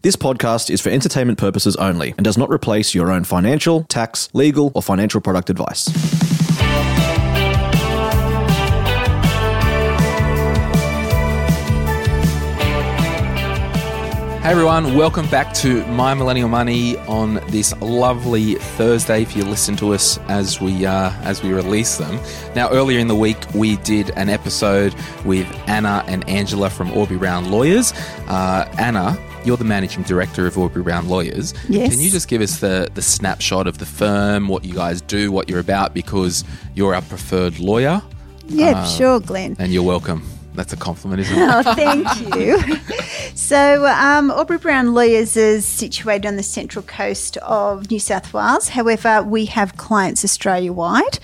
This podcast is for entertainment purposes only and does not replace your own financial, tax, legal, or financial product advice. Hey everyone, welcome back to My Millennial Money on this lovely Thursday. If you listen to us as we uh, as we release them. Now, earlier in the week, we did an episode with Anna and Angela from Aubrey Brown Lawyers. Uh, Anna, you're the managing director of Aubrey Brown Lawyers. Yes. Can you just give us the the snapshot of the firm, what you guys do, what you're about, because you're our preferred lawyer, Yeah, sure, Glen. and you're welcome. That's a compliment, isn't it? Oh, thank you. so, um, Aubrey Brown Lawyers is situated on the central coast of New South Wales. However, we have clients Australia wide.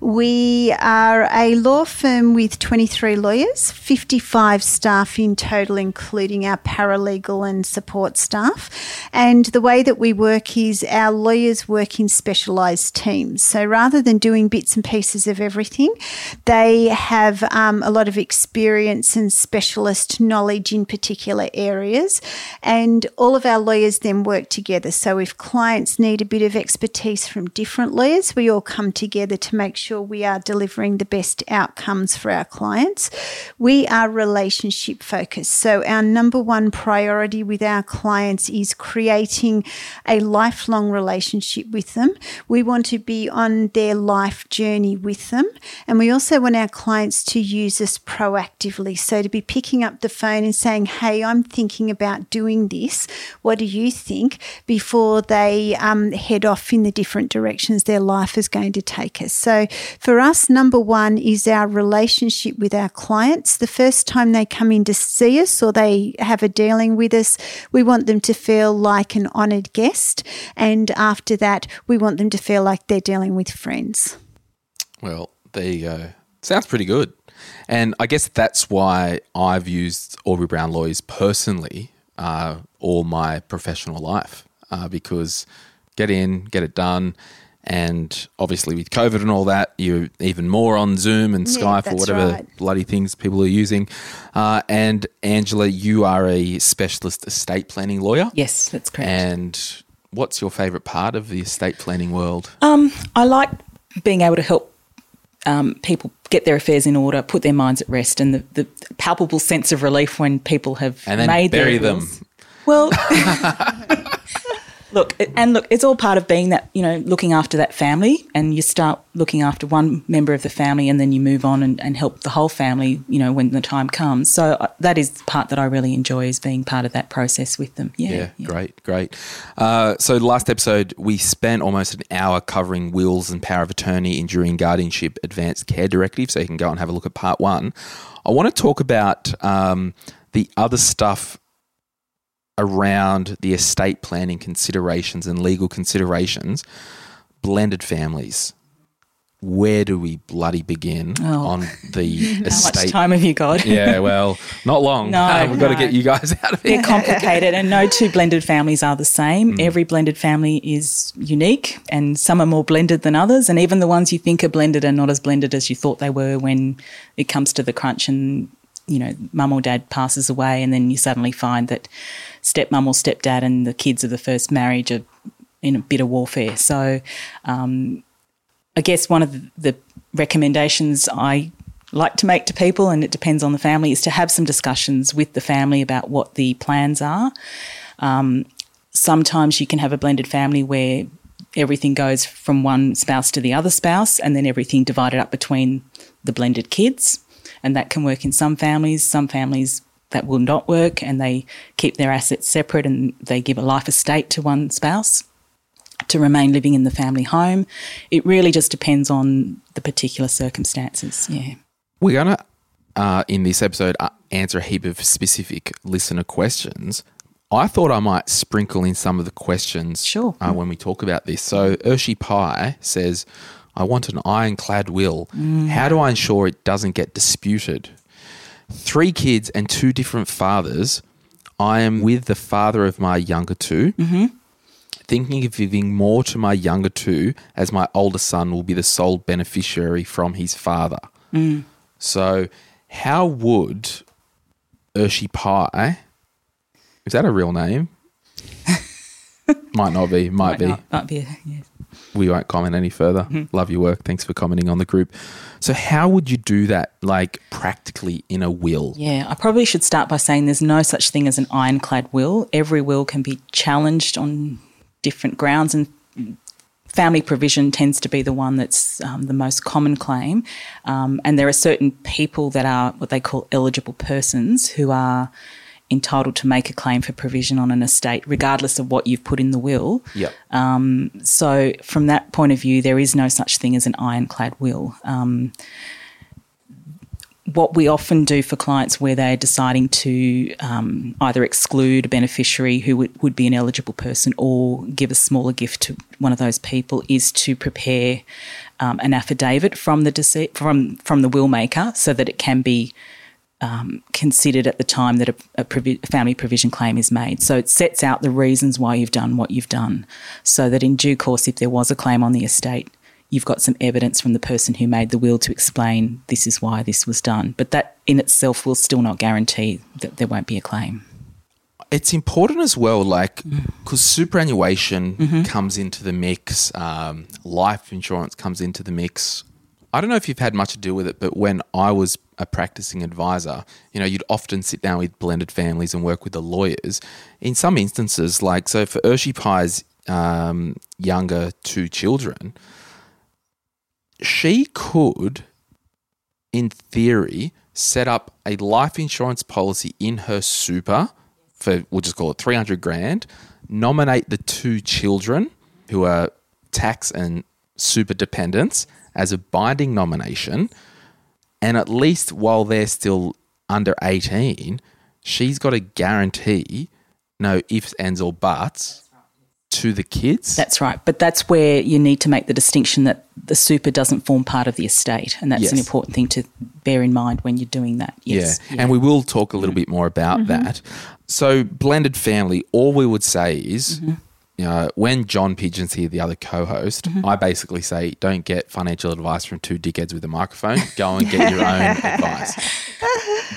We are a law firm with 23 lawyers, 55 staff in total, including our paralegal and support staff. And the way that we work is our lawyers work in specialised teams. So, rather than doing bits and pieces of everything, they have um, a lot of experience and specialist knowledge in particular areas. And all of our lawyers then work together. So if clients need a bit of expertise from different lawyers, we all come together to make sure we are delivering the best outcomes for our clients. We are relationship focused. So our number one priority with our clients is creating a lifelong relationship with them. We want to be on their life journey with them. And we also want our clients to use us proactively. So to be picking up the phone and saying, Hey, I'm thinking about doing this. What do you think? Before they um, head off in the different directions their life is going to take us. So for us, number one is our relationship with our clients. The first time they come in to see us or they have a dealing with us, we want them to feel like an honoured guest. And after that, we want them to feel like they're dealing with friends. Well, there you go. Sounds pretty good. And I guess that's why I've used Aubrey Brown Lawyers personally uh, all my professional life uh, because get in, get it done. And obviously, with COVID and all that, you're even more on Zoom and Yeah, Skype or whatever right. bloody things people are using. Uh, and Angela, you are a specialist estate planning lawyer. Yes, that's correct. And what's your favourite part of the estate planning world? um, I like being able to help um, people get their affairs in order, put their minds at rest, and the, the palpable sense of relief when people have And then made bury their them. wills. Well, look, it- and look, it's all part of being that, you know, looking after that family, and you start looking after one member of the family, and then you move on and, and help the whole family, you know, when the time comes. So uh, that is the part that I really enjoy is being part of that process with them. Yeah, Yeah, great, great. Uh, so last episode, we spent almost an hour covering wills and power of attorney, enduring guardianship, advanced care directive. So you can go and have a look at part one. I want to talk about um, the other stuff around the estate planning considerations and legal considerations. Blended families. Where do we bloody begin Oh. on the How estate? much time have you got? Yeah, well, not long. No, we've got to get you guys out of here. They're complicated, and no two blended families are the same. Mm. Every blended family is unique, and some are more blended than others. And even the ones you think are blended are not as blended as you thought they were when it comes to the crunch and you know, mum or dad passes away, and then you suddenly find that stepmum or stepdad and the kids of the first marriage are in a bit of warfare. So, um, I guess one of the, recommendations I like to make to people, and it depends on the family, is to have some discussions with the family about what the plans are. Um, sometimes you can have a blended family where everything goes from one spouse to the other spouse, and then everything divided up between the blended kids. And that can work in some families. Some families that will not work, and they keep their assets separate and they give a life estate to one spouse to remain living in the family home. It really just depends on the particular circumstances. Yeah. We're going to uh, in this episode uh, answer a heap of specific listener questions. I thought I might sprinkle in some of the questions Sure. uh, when we talk about this. So, Urshi Pie says, I want an ironclad will. How do I ensure it doesn't get disputed? Three kids and two different fathers. I am with the father of my younger 2 mm-hmm. thinking of giving more to my younger two, as my older son will be the sole beneficiary from his father. Mm. So, how would Urshi Pie, is that a real name? might not be, might, be. Might, might be. yeah. We won't comment any further. Love your work. Thanks for commenting on the group. So, how would you do that, like practically in a will? Yeah, I probably should start by saying there's no such thing as an ironclad will. Every will can be challenged on different grounds, and family provision tends to be the one that's um, the most common claim. Um, and there are certain people that are what they call eligible persons who are entitled to make a claim for provision on an estate, regardless of what you've put in the will. Yep. So, from that point of view, there is no such thing as an ironclad will. Um, what we often do for clients where they're deciding to um, either exclude a beneficiary who would, would be an eligible person or give a smaller gift to one of those people is to prepare um, an affidavit from the dece- from from the will maker so that it can be um, considered at the time that a, a provi- family provision claim is made. So it sets out the reasons why you've done what you've done, so that in due course, if there was a claim on the estate, you've got some evidence from the person who made the will to explain this is why this was done. But that in itself will still not guarantee that there won't be a claim. it's important as well, like because superannuation comes into the mix, um, life insurance comes into the mix. I don't know if you've had much to do with it, but when I was a practicing advisor, you know, you'd often sit down with blended families and work with the lawyers. In some instances, like so for Urshi Pie's um, younger two children, she could, in theory, set up a life insurance policy in her super for we'll just call it 300 grand, nominate the two children who are tax and super dependents as a binding nomination, and at least while they're still under 18, she's got to guarantee no ifs, ands, or buts to the kids. That's right. But that's where you need to make the distinction that the super doesn't form part of the estate. And that's an important thing to bear in mind when you're doing that. Yes. Yeah. And we will talk a little mm-hmm. bit more about mm-hmm. that. So, blended family, all we would say is, mm-hmm. You know, when John Pigeon's here, the other co host, I basically say, don't get financial advice from two dickheads with a microphone. Go and get your own advice.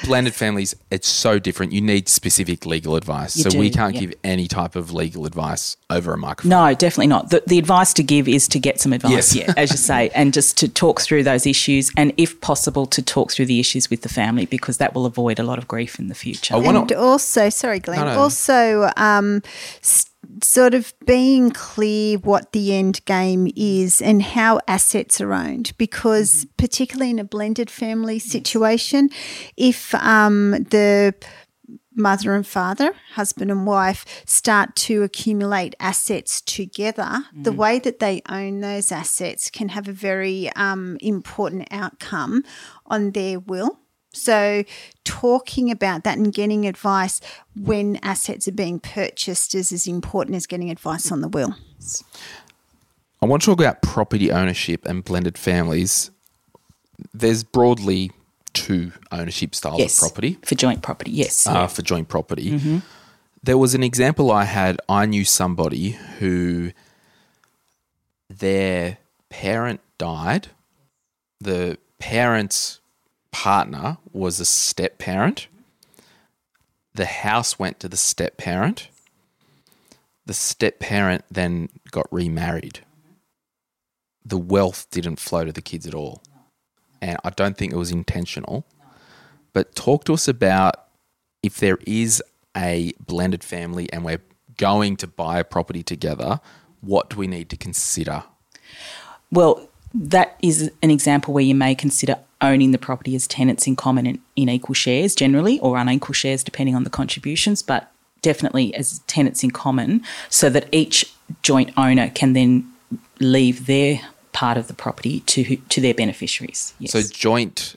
Blended families, it's so different. You need specific legal advice. You so, we can't yeah. give any type of legal advice over a microphone. No, definitely not. The, the advice to give is to get some advice, Yes. yeah, as you say, and just to talk through those issues, and if possible, to talk through the issues with the family because that will avoid a lot of grief in the future. I wanna- and also, sorry, Glen, No, no. also um, s- sort of being clear what the end game is and how assets are owned, because particularly in a blended family situation, if um, the mother and father, husband and wife, start to accumulate assets together, the way that they own those assets can have a very um, important outcome on their will. So, talking about that and getting advice when assets are being purchased is as important as getting advice on the will. I want to talk about property ownership and blended families. There's broadly two ownership styles yes, of property for joint property. Yes, uh, for joint property. There was an example I had. I knew somebody who their parent died. The parent's partner was a step parent. The house went to the step parent. The step parent then got remarried. The wealth didn't flow to the kids at all. And I don't think it was intentional. But talk to us about if there is a blended family and we're going to buy a property together, what do we need to consider? Well, that is an example where you may consider owning the property as tenants in common in, in equal shares generally or unequal shares depending on the contributions, but definitely as tenants in common so that each joint owner can then leave their part of the property to to their beneficiaries. Yes. So joint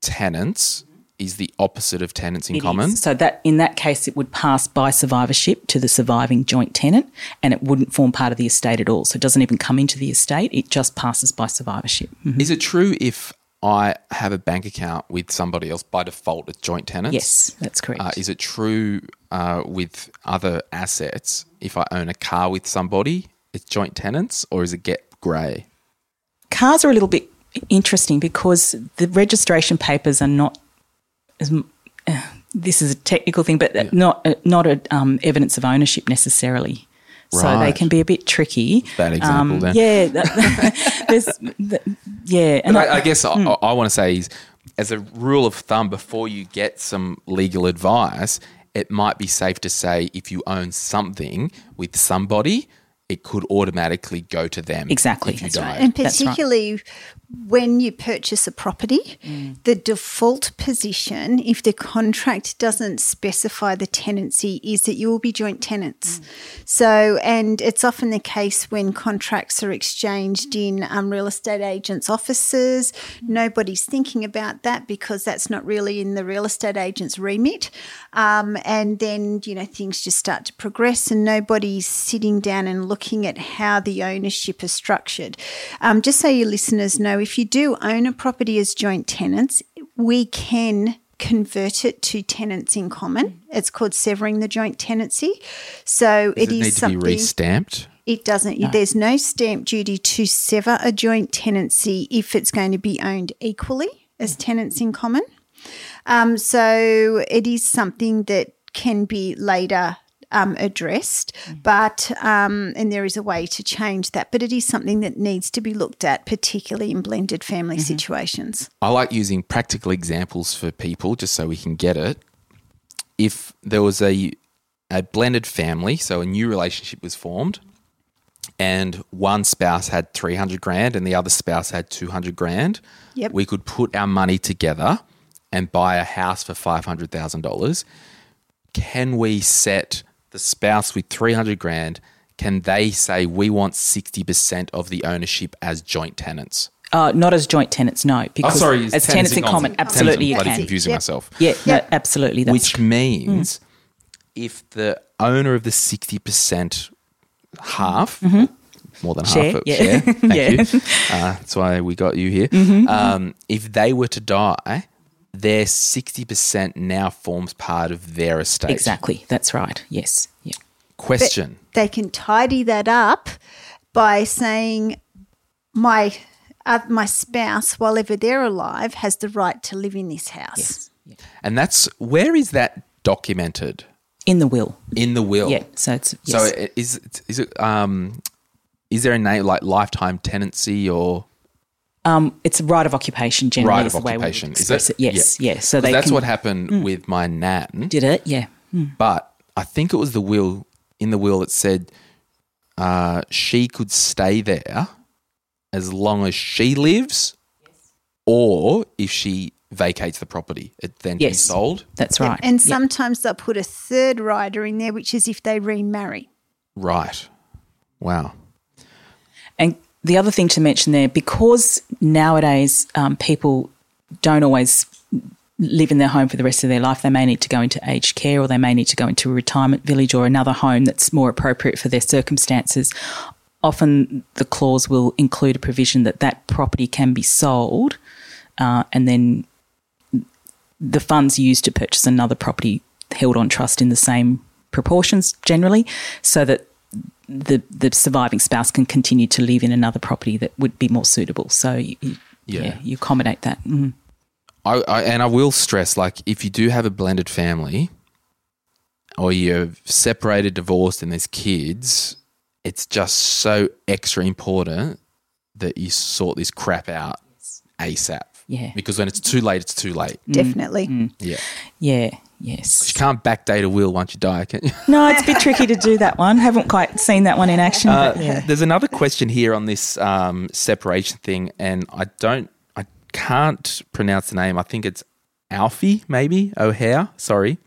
tenants is the opposite of tenants in It common. is. So that in that case, it would pass by survivorship to the surviving joint tenant, and it wouldn't form part of the estate at all. So it doesn't even come into the estate; it just passes by survivorship. Mhm. Is it true if I have a bank account with somebody else by default, it's joint tenants? Yes, that's correct. Uh, is it true uh, with other assets? If I own a car with somebody, it's joint tenants, or is it get grey? Cars are a little bit interesting because the registration papers are not. As, uh, this is a technical thing, but not uh, not a, um, evidence of ownership necessarily. So they can be a bit tricky. Bad example Um, then. Yeah, that- there's, th- yeah, and But I, I guess Hmm. I, I want to say is, as a rule of thumb, before you get some legal advice, it might be safe to say if you own something with somebody, it could automatically go to them. Exactly. If you That's die. right. And That's right. particularly when you purchase a property, the default position, if the contract doesn't specify the tenancy, is that you will be joint tenants. So, and it's often the case when contracts are exchanged in um, real estate agents' offices. Nobody's thinking about that because that's not really in the real estate agent's remit. Um, and then, you know, things just start to progress and nobody's sitting down and looking at how the ownership is structured. Um, just so your listeners know, if you do own a property as joint tenants, we can convert it to tenants in common. It's called severing the joint tenancy. So Does it it is need to something. be restamped? It doesn't. There's no stamp duty to sever a joint tenancy if it's going to be owned equally as tenants in common. Um, so it is something that can be later um, addressed, but um, and there is a way to change that. But it is something that needs to be looked at, particularly in blended family situations. I like using practical examples for people just so we can get it. If there was a a blended family, so a new relationship was formed, and one spouse had 300 grand and the other spouse had 200 grand, Yep. we could put our money together and buy a house for $500,000. Can we set the spouse with 300 grand? Can they say we want 60% of the ownership as joint tenants? Uh, not as joint tenants, no. Because Oh, sorry, as tenants, in common, Tenants, absolutely you I'm bloody can. confusing Yep. myself. Yeah, no, absolutely. That's Which means if the owner of the 60% half, more than Mm-hmm. Share, half, a yeah. share, thank Yeah. Mm-hmm. you. Uh, that's why we got you here. Um, if they were to die, their 60% now forms part of their estate. exactly. That's right. Yes. Yeah. Question. they can tidy that up by saying my uh, my spouse, while ever they're alive, has the right to live in this house. Yes. And that's where is that documented? In the will. In the will. Yeah. So it's yes. So is is it um is there a name like lifetime tenancy or um, it's a right of occupation generally. right is of the way we would occupation? Is express it? it? Yes. Yeah. Yeah. So 'Cause they that's can, what happened with my nan. did it. Yeah. But I think it was the will in the will that said uh, she could stay there as long as she lives, or if she vacates the property, it then be Yes. sold. That's right. And Yeah. sometimes they'll put a third rider in there, which is if they remarry. Right. Wow. And the other thing to mention there, because nowadays um, people don't always live in their home for the rest of their life, they may need to go into aged care or they may need to go into a retirement village or another home that's more appropriate for their circumstances. Often the clause will include a provision that that property can be sold uh, and then the funds used to purchase another property held on trust in the same proportions generally so that the the surviving spouse can continue to live in another property that would be more suitable. So you, you- Yeah. yeah. you accommodate that. Mhm. I, I and I will stress like if you do have a blended family or you're separated, divorced, and there's kids, it's just so extra important that you sort this crap out ASAP. Yeah. Because when it's too late, it's too late. Definitely. Yeah. Yeah. You can't backdate a will once you die, can you? No, it's a bit tricky to do that one. Haven't quite seen that one in action. Uh, but yeah. There's another question here on this um, separation thing, and I don't, I can't pronounce the name. I think it's Alfie, maybe O'Hare. Sorry.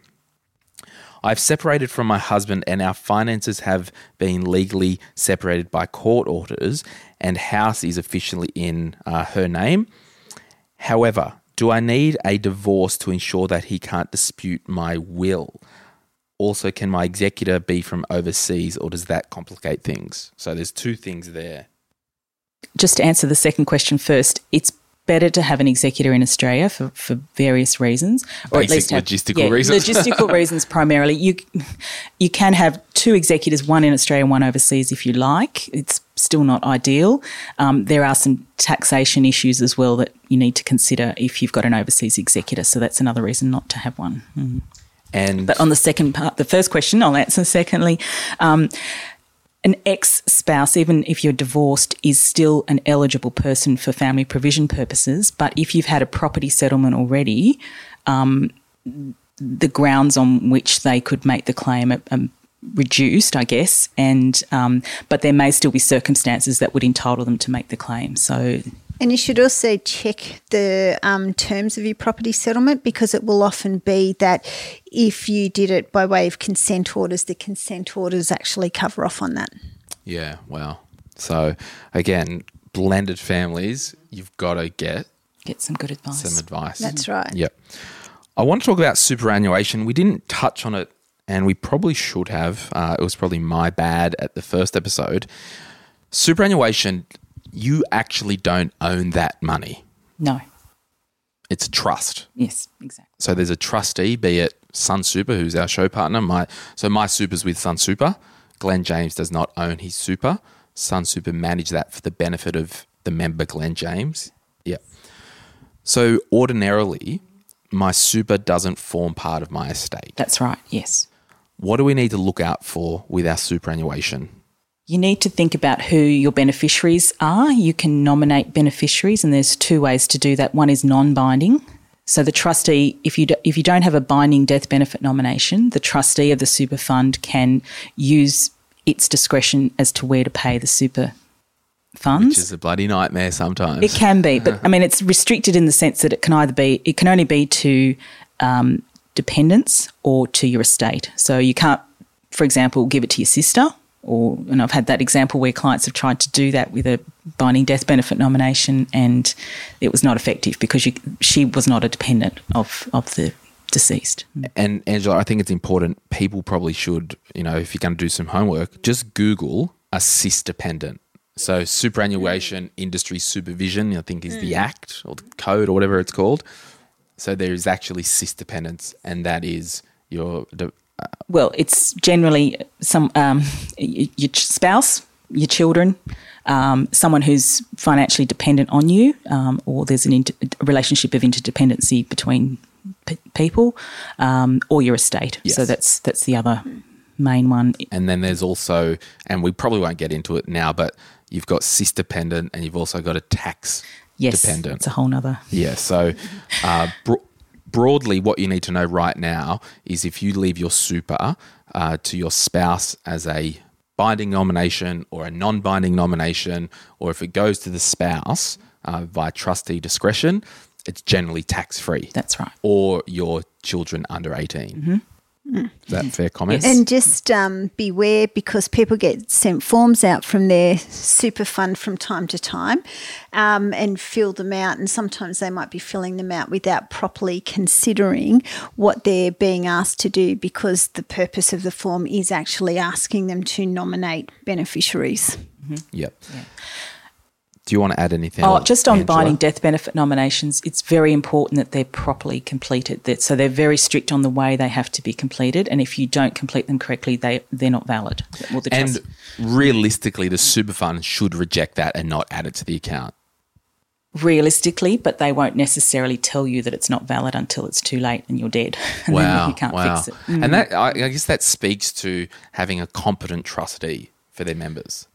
I've separated from my husband, and our finances have been legally separated by court orders, and house is officially in uh, her name. However, Do I need a divorce to ensure that he can't dispute my will? Also, can my executor be from overseas or does that complicate things? So there's two things there. Just to answer the second question first, it's better to have an executor in Australia for, for various reasons, or Basic at least have, logistical reasons. logistical reasons primarily. You you can have two executors, one in Australia and one overseas, if you like. It's still not ideal. Um, there are some taxation issues as well that you need to consider if you've got an overseas executor. So that's another reason not to have one. Mm. And But on the second part, the first question, I'll answer secondly. Um, an ex spouse, even if you're divorced, is still an eligible person for family provision purposes. But if you've had a property settlement already, um, the grounds on which they could make the claim are, reduced, I guess. And um, but there may still be circumstances that would entitle them to make the claim. So And you should also check the um, terms of your property settlement because it will often be that if you did it by way of consent orders, the consent orders actually cover off on that. yeah, wow. So again, blended families, you've got to get get some good advice. some advice. That's right. Yep. I want to talk about superannuation. We didn't touch on it, and we probably should have. Uh, it was probably my bad at the first episode. Superannuation, you actually don't own that money. no. It's a trust. Yes, exactly. So there's a trustee, be it Sunsuper, who's our show partner. My so my super's with Sun Super. Glen James does not own his super. Sunsuper manage that for the benefit of the member Glen James. Yep. So ordinarily, my super doesn't form part of my estate. That's right. Yes. What do we need to look out for with our superannuation? You need to think about who your beneficiaries are. You can nominate beneficiaries, and there's two ways to do that. One is non-binding. So the trustee, if you do, if you don't have a binding death benefit nomination, the trustee of the super fund can use its discretion as to where to pay the super funds. Which is a bloody nightmare sometimes. It can be, but I mean, it's restricted in the sense that it can either be, it can only be to um, dependents or to your estate. So you can't, for example, give it to your sister. Or, and I've had that example where clients have tried to do that with a binding death benefit nomination, and it was not effective because you, she was not a dependent of, of the deceased. Mm. And Angela, I think it's important. People probably should, you know, if you're going to do some homework, just Google assist dependent. So superannuation mm. industry supervision, I think, is the mm. act or the code or whatever it's called. So there is actually SIS dependence, and that is your de- Well, it's generally some um, your spouse, your children, um, someone who's financially dependent on you, um, or there's an inter- a relationship of interdependency between p- people, um, or your estate. So that's that's the other main one. and then there's also, and we probably won't get into it now, but you've got SIS dependent, and you've also got a tax Yes, dependent. it's a whole nother. Yeah. So, uh, bro- broadly, what you need to know right now is if you leave your super uh, to your spouse as a binding nomination or a non binding nomination, or if it goes to the spouse uh, by trustee discretion, it's generally tax free. That's right. Or your children under 18. Is that fair comment? Yes. And just um, beware because people get sent forms out from their super fund from time to time um, and fill them out. And sometimes they might be filling them out without properly considering what they're being asked to do because the purpose of the form is actually asking them to nominate beneficiaries. Yep. Do you want to add anything? Oh, just on Angela? binding death benefit nominations, it's very important that they're properly completed. That so they're very strict on the way they have to be completed, and if you don't complete them correctly, they they're not valid. Well, the And trust- realistically, the super fund should reject that and not add it to the account. realistically, but they won't necessarily tell you that it's not valid until it's too late and you're dead. And then Wow, you can't wow. fix it. Mm. And that I, I guess that speaks to having a competent trustee for their members.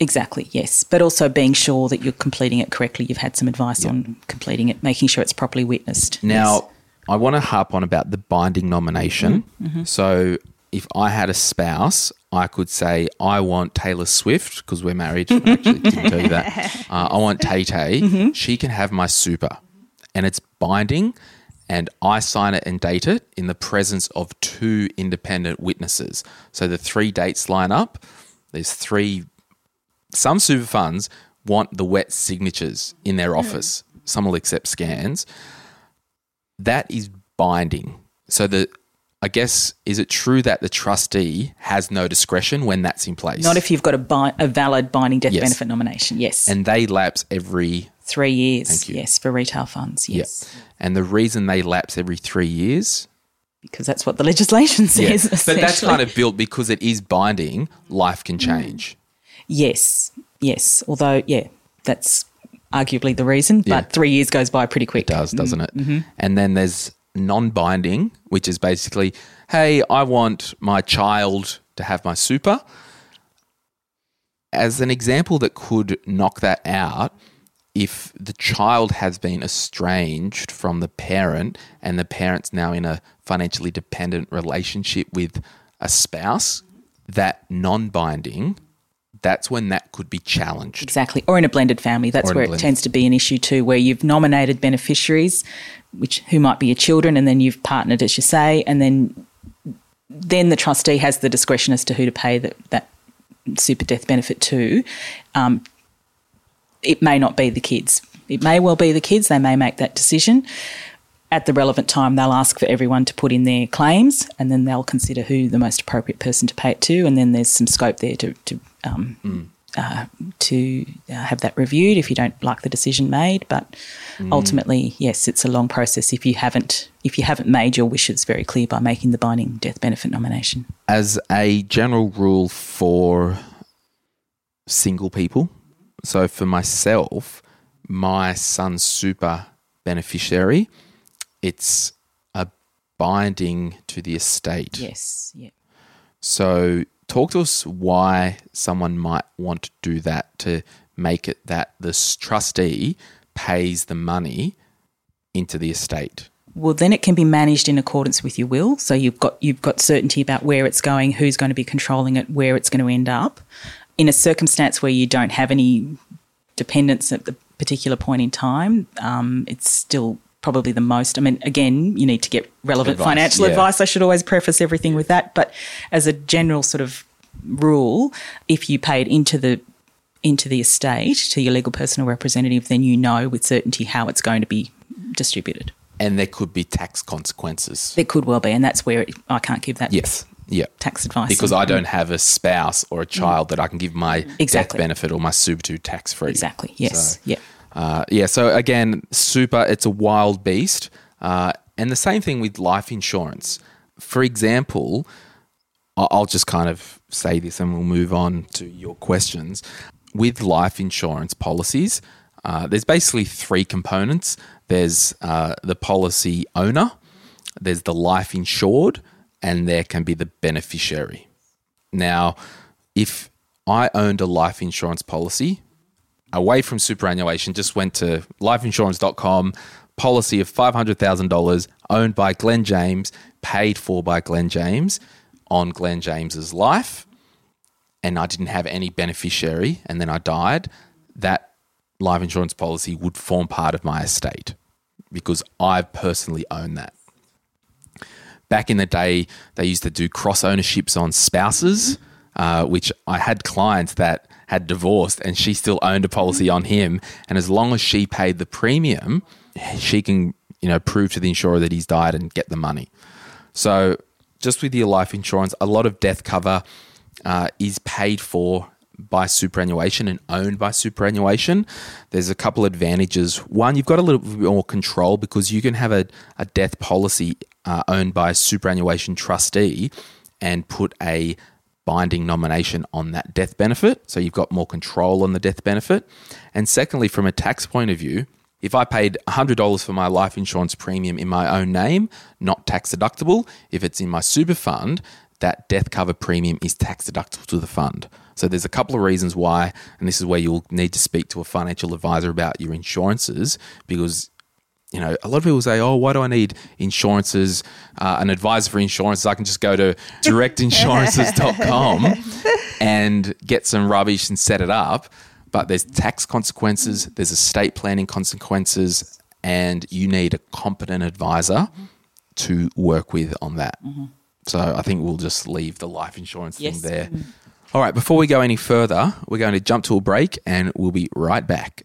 Exactly, yes. But also being sure that you're completing it correctly. You've had some advice on completing it, making sure it's properly witnessed. Now, Yes. I want to harp on about the binding nomination. Mm-hmm, So, if I had a spouse, I could say, I want Taylor Swift, because we're married. I actually didn't tell you that. Uh, I want Tay Tay. Mm-hmm. She can have my super. And it's binding, and I sign it and date it in the presence of two independent witnesses. So the three dates line up. There's three some super funds want the wet signatures in their mm. office. Some will accept scans. That is binding. So the I guess is it true that the trustee has no discretion when that's in place? Not if you've got a, bi- a valid binding death Yes. benefit nomination. Yes. and they lapse every Three years. Yes, for retail funds. Yes. yeah. And the reason they lapse every three years Because that's what the legislation Yeah. says. But that's kind of built because it is binding, life can mm. change. Yes. Yes. Although, yeah, that's arguably the reason. But Yeah. three years goes by pretty quick. It does, doesn't it? Mm-hmm. And then there's non binding, which is basically, hey, I want my child to have my super. As an example that could knock that out, if the child has been estranged from the parent and the parent's now in a financially dependent relationship with a spouse, that non binding, that's when that could be challenged. Exactly. Or in a blended family. That's where it tends to be an issue too, where you've nominated beneficiaries, which who might be your children, and then you've partnered, as you say, and then then the trustee has the discretion as to who to pay that, that super death benefit to. Um, it may not be the kids. It may well be the kids. They may make that decision. At the relevant time, they'll ask for everyone to put in their claims, and then they'll consider who the most appropriate person to pay it to. And then there's some scope there to to um, uh, to uh, have that reviewed if you don't like the decision made. But ultimately, yes, it's a long process if you haven't if you haven't made your wishes very clear by making the binding death benefit nomination. as a general rule for single people, so for myself, my son's super beneficiary, it's a binding to the estate. Yes, yeah. So, talk to us why someone might want to do that to make it that this trustee pays the money into the estate. Well, then it can be managed in accordance with your will. So you've got you've got certainty about where it's going, who's going to be controlling it, where it's going to end up. In a circumstance where you don't have any dependents at the particular point in time, um, it's still probably the most. I mean, again, you need to get relevant Advice, financial yeah. advice. I should always preface everything with that. But as a general sort of rule, if you pay it into the into the estate to your legal personal representative, then you know with certainty how it's going to be distributed. And there could be tax consequences. There could well be, and that's where it, I can't give that Yes. Yeah. tax advice because. I don't have a spouse or a child mm. that I can give my Exactly. death benefit or my super to tax free. Exactly. Yes. So, yeah. Uh, yeah. So again, super. It's a wild beast, uh, and the same thing with life insurance. For example, I'll just kind of say this, and we'll move on to your questions. With life insurance policies, uh, there's basically three components. There's uh, the policy owner, there's the life insured, and there can be the beneficiary. Now, if I owned a life insurance policy away from superannuation, just went to lifeinsurance.com, policy of $500,000 owned by Glen James, paid for by Glen James on Glen James's life, and I didn't have any beneficiary, and then I died, that life insurance policy would form part of my estate because I personally own that. Back in the day, they used to do cross ownerships on spouses, uh, which I had clients that had divorced and she still owned a policy on him. And as long as she paid the premium, she can, you know, prove to the insurer that he's died and get the money. So, just with your life insurance, a lot of death cover uh, is paid for by superannuation and owned by superannuation. There's a couple advantages. One, you've got a little bit more control because you can have a, a death policy uh, owned by a superannuation trustee and put a binding nomination on that death benefit. So you've got more control on the death benefit. And secondly, from a tax point of view, if I paid $100 for my life insurance premium in my own name, not tax deductible, if it's in my super fund, that death cover premium is tax deductible to the fund. So there's a couple of reasons why, and this is where you'll need to speak to a financial advisor about your insurances because you know, a lot of people say, "Oh, why do I need insurances? Uh, an advisor for insurances? I can just go to directinsurances.com and get some rubbish and set it up." But there's tax consequences, there's estate planning consequences, and you need a competent advisor to work with on that. So I think we'll just leave the life insurance Yes. thing there. All right, before we go any further, we're going to jump to a break and we'll be right back.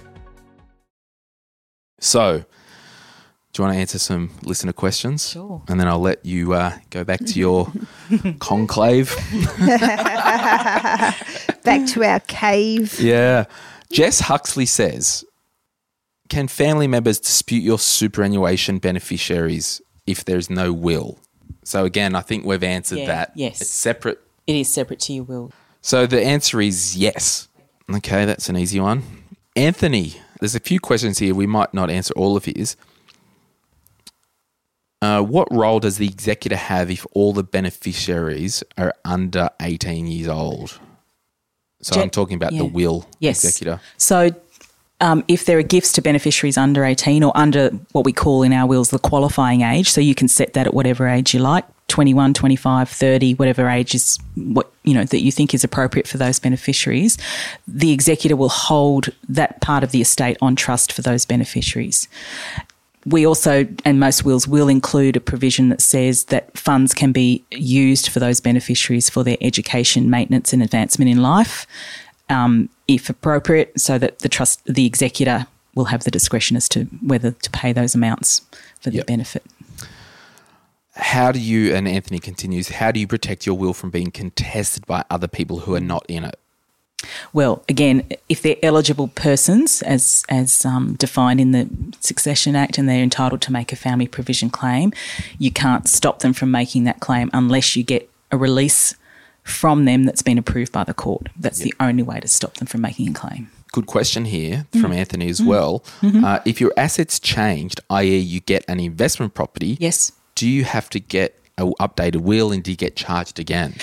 So, do you want to answer some listener questions? Sure. And then I'll let you uh, go back to your conclave. Back to our cave. Yeah. Jess Huxley says Can family members dispute your superannuation beneficiaries if there's no will? So, again, I think we've answered Yeah, that. yes. It's separate. It is separate to your will. So, the answer is yes. Okay, that's an easy one. Anthony, there's a few questions here. We might not answer all of his. Uh, what role does the executor have if all the beneficiaries are under 18 years old? So Gen- I'm talking about the will Yes. executor. So, um, if there are gifts to beneficiaries under 18 or under what we call in our wills the qualifying age, so you can set that at whatever age you like 21, 25, 30, whatever age is what you know that you think is appropriate for those beneficiaries, the executor will hold that part of the estate on trust for those beneficiaries. We also, and most wills will include a provision that says that funds can be used for those beneficiaries for their education, maintenance, and advancement in life, um, if appropriate, so that the trust, the executor will have the discretion as to whether to pay those amounts for the Yep. benefit. How do you, and Anthony continues, how do you protect your will from being contested by other people who are not in it? Well, again, if they're eligible persons, as as um, defined in the Succession Act, and they're entitled to make a family provision claim, you can't stop them from making that claim unless you get a release from them that's been approved by the court. That's the only way to stop them from making a claim. Good question here Mm. from Anthony as well. Mm-hmm. Uh, if your assets changed, i.e., you get an investment property, Yes. Do you have to get an updated will and do you get charged again?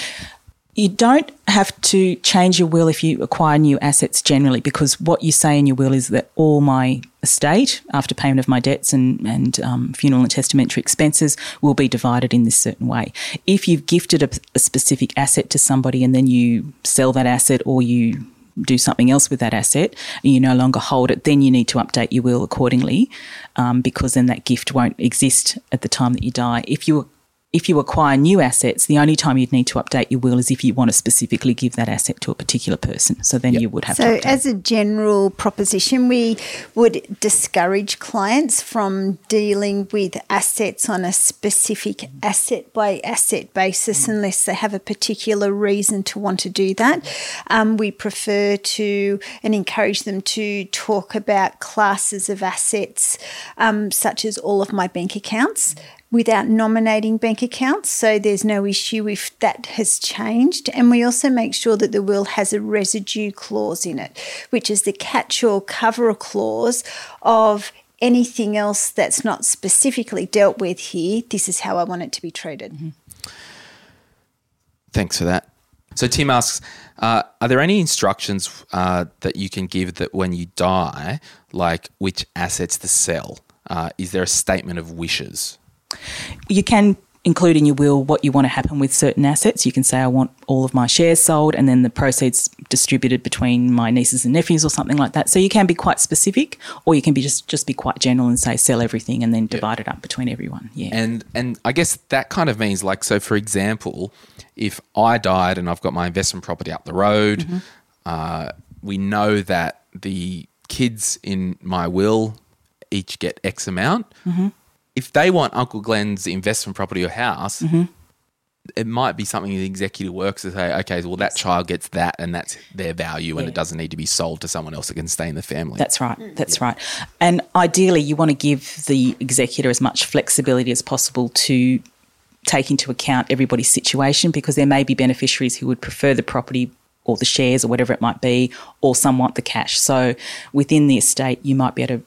You don't have to change your will if you acquire new assets generally, because what you say in your will is that all my estate, after payment of my debts and, and um, funeral and testamentary expenses, will be divided in this certain way. If you've gifted a, a specific asset to somebody and then you sell that asset or you do something else with that asset and you no longer hold it, then you need to update your will accordingly um, because then that gift won't exist at the time that you die. If you if you acquire new assets, the only time you'd need to update your will is if you want to specifically give that asset to a particular person. So then you would have So, to. Update. as a general proposition, we would discourage clients from dealing with assets on a specific asset by asset basis unless they have a particular reason to want to do that. Um, we prefer to and encourage them to talk about classes of assets, um, such as all of my bank accounts without nominating bank accounts. So there's no issue if that has changed. And we also make sure that the will has a residue clause in it, which is the catch all cover clause of anything else that's not specifically dealt with here. This is how I want it to be treated. Thanks for that. So Tim asks, uh, are there any instructions uh, that you can give that when you die, like which assets to sell? Uh, is there a statement of wishes? You can include in your will what you want to happen with certain assets. You can say, I want all of my shares sold and then the proceeds distributed between my nieces and nephews or something like that. So you can be quite specific or you can be just, just be quite general and say sell everything and then divide it up between everyone. Yeah. And and I guess that kind of means like so. For example, if I died and I've got my investment property up the road, uh, we know that the kids in my will each get X amount. If they want Uncle Glen's investment property or house, mm-hmm. it might be something the executive works to say, okay, well that child gets that and that's their value, and it doesn't need to be sold to someone else that can stay in the family. That's right. Mm. That's right. And ideally, you want to give the executor as much flexibility as possible to take into account everybody's situation because there may be beneficiaries who would prefer the property or the shares or whatever it might be, or some want the cash. So within the estate, you might be able to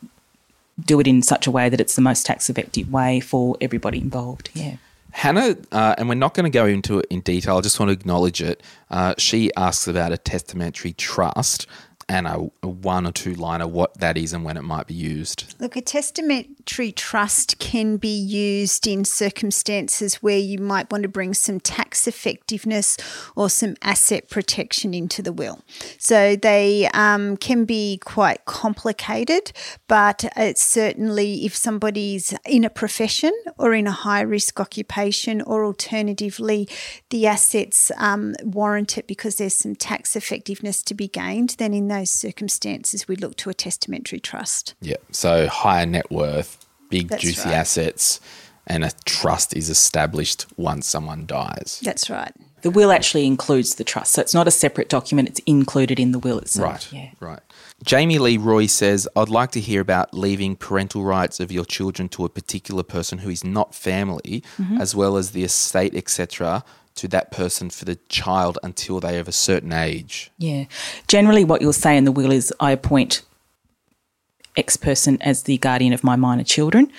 do it in such a way that it's the most tax effective way for everybody involved. Yeah. Hannah, uh, and we're not going to go into it in detail. I just want to acknowledge it. Uh, she asks about a testamentary trust and a, a one or two liner what that is and when it might be used. Look, a testamentary trust can be used in circumstances where you might want to bring some tax effectiveness or some asset protection into the will. So they um, can be quite complicated, but it's certainly if somebody's in a profession or in a high risk occupation, or alternatively, the assets um, warrant it because there's some tax effectiveness to be gained, then in those circumstances, we look to a testamentary trust. Yeah. So higher net worth, big That's juicy right. assets, and a trust is established once someone dies. That's right. The will actually includes the trust, so it's not a separate document. It's included in the will itself. Right. Yeah. Right. Jamie Lee Roy says, I'd like to hear about leaving parental rights of your children to a particular person who is not family, mm-hmm. as well as the estate, etc., to that person for the child until they have a certain age. Yeah. Generally, what you'll say in the will is, I appoint X person as the guardian of my minor children.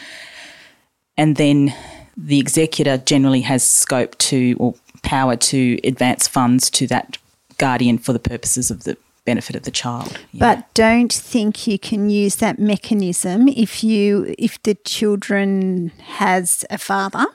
And then the executor generally has scope to or power to advance funds to that guardian for the purposes of the benefit of the child. Yeah. But don't think you can use that mechanism if you if the children has a father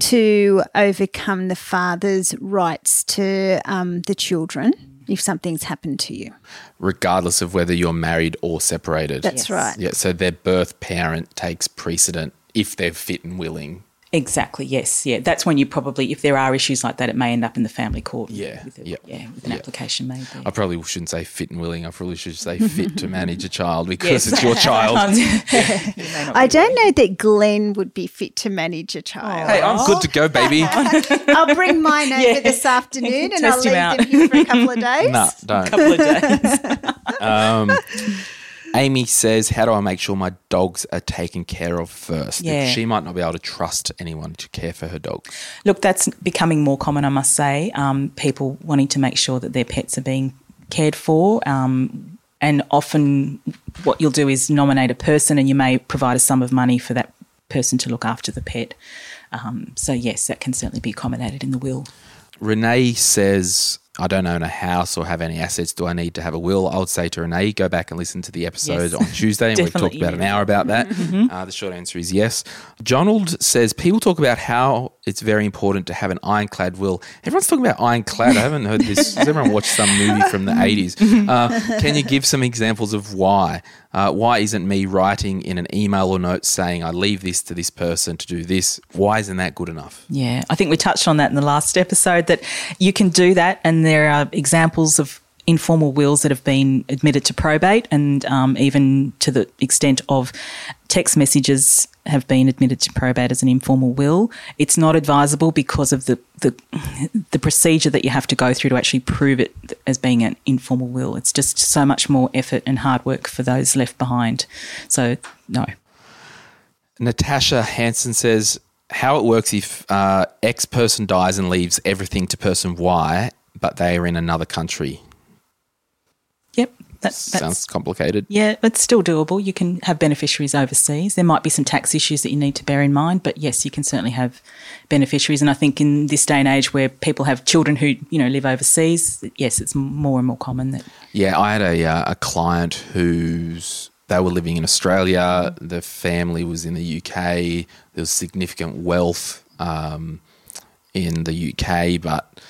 to overcome the father's rights to um, the children if something's happened to you. regardless of whether you're married or separated. That's Yes. right. Yeah, so their birth parent takes precedent if they're fit and willing. Exactly. Yes. Yeah. That's when you probably, if there are issues like that, it may end up in the family court. Yeah, With a, yeah, Yeah. With an yeah. application made there. I probably shouldn't say fit and willing. I probably should say fit to manage a child because it's your child. I don't know that Glen would be fit to manage a child. Hey, I'm good to go, baby. I'll bring mine over this afternoon and I'll Test him leave out. them here for a couple of days. nah, don't. couple of days. Um, Amy says, "How do I make sure my dogs are taken care of first? Yeah. She might not be able to trust anyone to care for her dogs. Look, that's becoming more common, I must say. Um, people wanting to make sure that their pets are being cared for. Um, and often, what you'll do is nominate a person, and you may provide a sum of money for that person to look after the pet. Um, so, yes, that can certainly be accommodated in the will. Renee says, I don't own a house or have any assets. Do I need to have a will? I would say to Renee, go back and listen to the episode Yes. on Tuesday. and we've talked about an hour about that. Uh, the short answer is yes. Donald says, people talk about how it's very important to have an ironclad will. Everyone's talking about ironclad. I haven't heard this. Has everyone watched some movie from the 80s? Uh, can you give some examples of why? Uh, why isn't me writing in an email or note saying, I leave this to this person to do this? Why isn't that good enough? Yeah, I think we touched on that in the last episode that you can do that, and there are examples of informal wills that have been admitted to probate, and um, even to the extent of text messages have been admitted to probate as an informal will. It's not advisable because of the, the the procedure that you have to go through to actually prove it as being an informal will. It's just so much more effort and hard work for those left behind. So no. Natasha Hansen says how it works if uh, X person dies and leaves everything to person Y, but they are in another country. Yep, that, Sounds complicated. Yeah, it's still doable. You can have beneficiaries overseas. There might be some tax issues that you need to bear in mind, but yes, you can certainly have beneficiaries. And I think in this day and age where people have children who you know live overseas, yes, it's more and more common that Yeah, I had a uh, a client who's they were living in Australia. The family was in the UK. There was significant wealth um, in the UK, but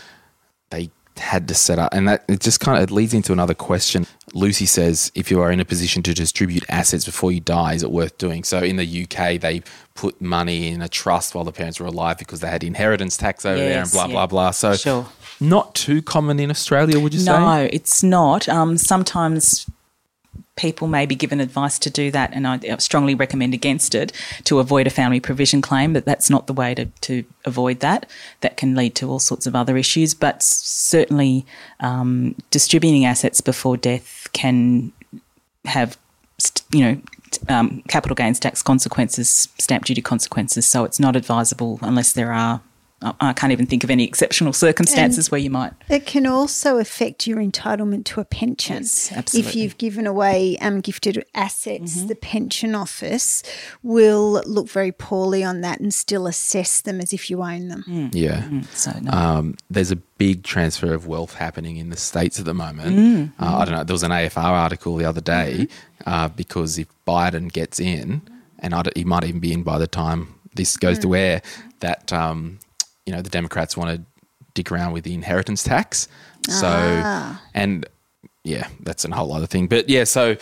they had to set up, and that it just kind of it leads into another question. Lucy says, if you are in a position to distribute assets before you die, is it worth doing? So in the UK, they put money in a trust while the parents were alive because they had inheritance tax over there and blah yeah. blah blah. So Sure. not too common in Australia, would you say? no, it's not. Um, sometimes people may be given advice to do that, and I strongly recommend against it to avoid a family provision claim. But that's not the way to, to avoid that. That can lead to all sorts of other issues. But certainly, um, distributing assets before death can have, you know. Um, capital gains tax consequences, stamp duty consequences. So it's not advisable unless there are I I can't even think of any exceptional circumstances where you might. It can also affect your entitlement to a pension. Yes, If you've given away um, gifted assets, the pension office will look very poorly on that and still assess them as if you own them. Yeah. So no. Um, there's a big transfer of wealth happening in the states at the moment. Uh, I don't know. There was an AFR article the other day uh, because if Biden gets in, and I he might even be in by the time this goes to air, that um, you know the Democrats want to dick around with the inheritance tax. So and yeah, that's a whole other thing. But yeah, so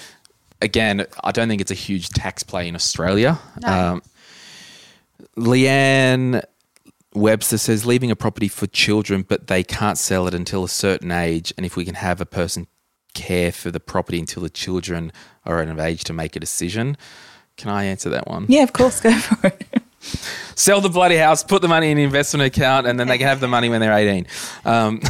again, I don't think it's a huge tax play in Australia. Um, Leanne Webster says leaving a property for children, but they can't sell it until a certain age. And if we can have a person care for the property until the children are of age to make a decision. Can I answer that one? yeah, of course, go for it. Sell the bloody house, put the money in an investment account, and then they can have the money when they're 18. Um,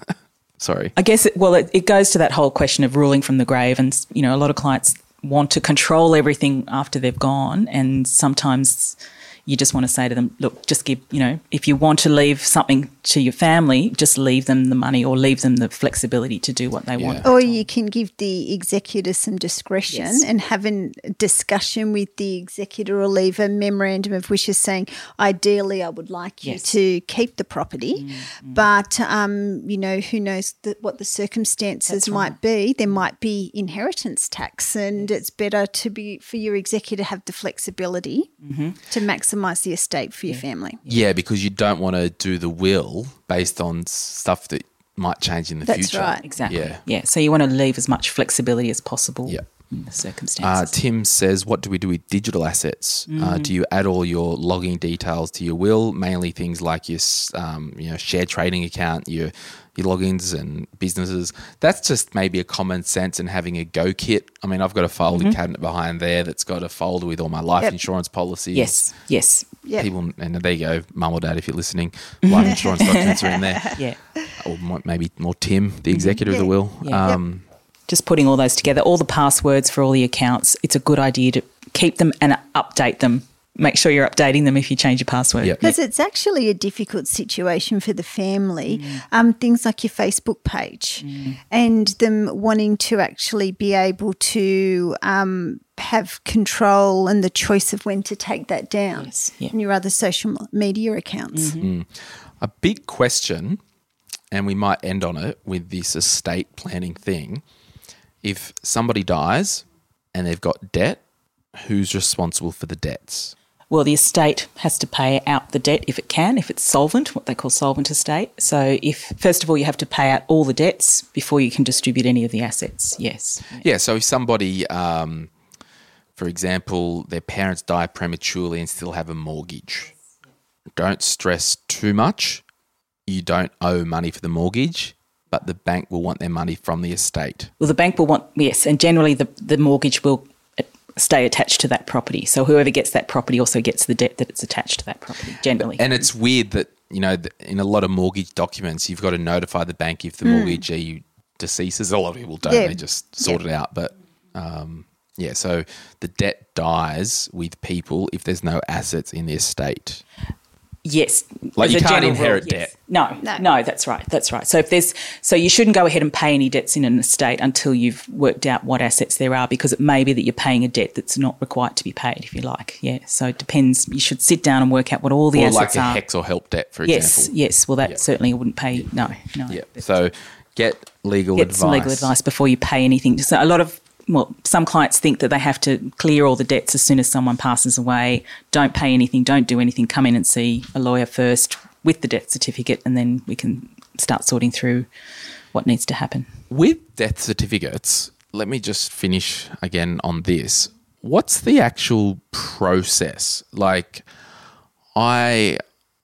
sorry. I guess, it, well, it, it goes to that whole question of ruling from the grave. And, you know, a lot of clients want to control everything after they've gone. And sometimes you just want to say to them, look, just give, you know, if you want to leave something to your family, just leave them the money or leave them the flexibility to do what they want. Or you can give the executor some discretion Yes. and have a discussion with the executor or leave a memorandum of wishes saying, ideally, I would like you Yes. to keep the property. Mm, mm. But, um, you know, who knows the, what the circumstances might be. There might be inheritance tax, and it's better to be for your executor to have the flexibility mm-hmm. to maximise the estate for your family. Yeah, because you don't want to do the will based on stuff that might change in the That's future. That's right. Exactly. Yeah. Yeah. So you want to leave as much flexibility as possible Yeah. in the Uh, circumstances. Tim says, "What do we do with digital assets? Mm. Uh, do you add all your logging details to your will? Mainly things like your, um, you know, share trading account, your your logins and businesses. That's just maybe a common sense and having a go kit. I mean, I've got a folding cabinet behind there that's got a folder with all my life Yep. insurance policies. yes. Yes. Yeah. People, and there you go, mum or dad, if you're listening, life insurance documents are in there. Yeah. Or maybe more Tim, the executor of the will. Yeah. Um, just putting all those together, all the passwords for all the accounts, it's a good idea to keep them and update them. Make sure you're updating them if you change your password. Yep. Because it's actually a difficult situation for the family. Um, things like your Facebook page and them wanting to actually be able to um, have control and the choice of when to take that down Yes, yeah. and your other social media accounts. a big question, and we might end on it with this estate planning thing. If somebody dies and they've got debt, who's responsible for the debts? Well, the estate has to pay out the debt if it can, if it's solvent, what they call solvent estate. So, if first of all you have to pay out all the debts before you can distribute any of the assets. Yes. Yeah, so if somebody, um, for example, their parents die prematurely and still have a mortgage, don't stress too much. You don't owe money for the mortgage, but the bank will want their money from the estate. Well, the bank will want yes, and generally the the mortgage will stay attached to that property. So whoever gets that property also gets the debt that it's attached to that property. Generally. And it's weird that, you know, in a lot of mortgage documents, you've got to notify the bank if the mortgagee deceases. A lot of people don't, Yeah. they just sort it out. But um, yeah, so the debt dies with people if there's no assets in the estate. Yes. Like you can't inherit rule, yes. debt. No, No. no, that's right. That's right. So if there's so you shouldn't go ahead and pay any debts in an estate until you've worked out what assets there are because it may be that you're paying a debt that's not required to be paid if you like. Yeah. So it depends. You should sit down and work out what all the or assets like a are. HECS or HELP debt, for yes, example. yes. Yes. Well that Yeah. certainly wouldn't pay no, no. Yeah. So get legal Get advice. some legal advice before you pay anything. So a lot of well, some clients think that they have to clear all the debts as soon as someone passes away. Don't pay anything, don't do anything. Come in and see a lawyer first with the death certificate, and then we can start sorting through what needs to happen. With death certificates, let me just finish again on this. What's the actual process? Like, I,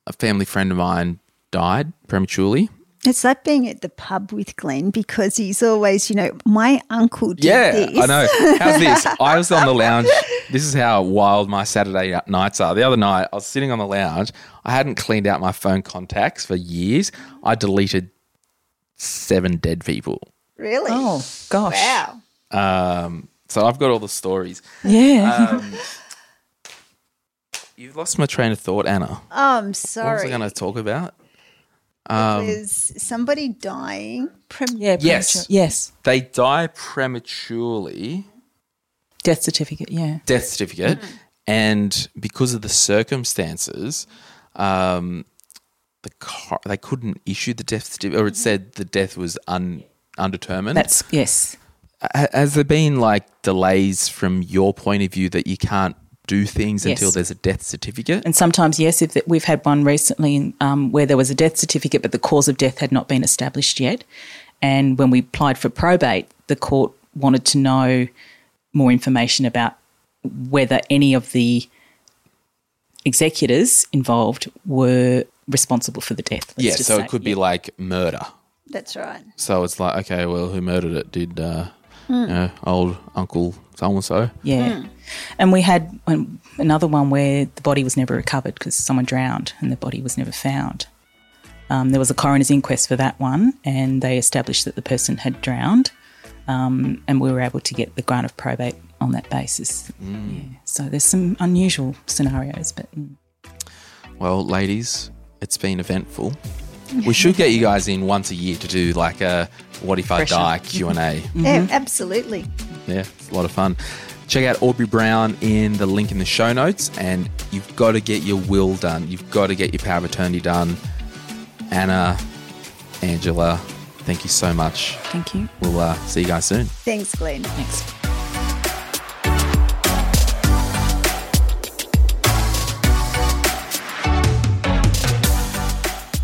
a family friend of mine died prematurely. It's like being at the pub with Glen because he's always, you know, my uncle did Yeah, this. I know. How's this? I was on the lounge. This is how wild my Saturday nights are. The other night, I was sitting on the lounge. I hadn't cleaned out my phone contacts for years. I deleted seven dead people. Really? Oh gosh! wow. Um, so I've got all the stories. Yeah. Um, You've lost my train of thought, Anna. Oh, I'm sorry. What was. I going to talk about? Um, There's somebody dying. Prem- Yeah. Yes. Yes. They die prematurely, Death certificate. Yeah. death certificate, mm-hmm. and because of the circumstances, um, the car, they couldn't issue the death certificate, or it mm-hmm. said the death was un, undetermined. That's yes. Ha- Has there been like delays from your point of view that you can't do things Yes. until there's a death certificate? And sometimes, yes, if we've had one recently um, where there was a death certificate, but the cause of death had not been established yet. And when we applied for probate, the court wanted to know more information about whether any of the executors involved were responsible for the death. let's yeah, so say. it could be like murder. That's right. So it's like, okay, well, who murdered it? Did uh, you know, old Uncle so and so? Yeah. And we had um, another one where the body was never recovered because someone drowned and the body was never found. Um, there was a coroner's inquest for that one, and they established that the person had drowned, um, and we were able to get the grant of probate on that basis. Yeah. So there's some unusual scenarios, but mm. Well, ladies, it's been eventful. We should get you guys in once a year to do like a "What if I die" Q and A. Yeah, absolutely. Yeah, it's a lot of fun. Check out Aubrey Brown in the link in the show notes, and you've got to get your will done. You've got to get your power of attorney done. Anna, Angela, thank you so much. thank you. We'll uh, see you guys soon. Thanks, Glen. Thanks.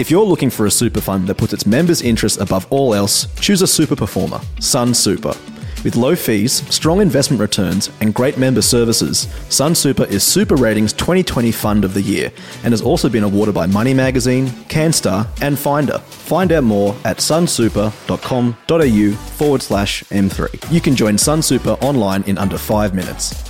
If you're looking for a super fund that puts its members' interests above all else, choose a super performer, Sunsuper. With low fees, strong investment returns, and great member services, Sunsuper is SuperRatings 2020 Fund of the Year and has also been awarded by Money Magazine, Canstar, and Finder. Find out more at sunsuper.com.au forward slash M3. You can join Sunsuper online in under five minutes.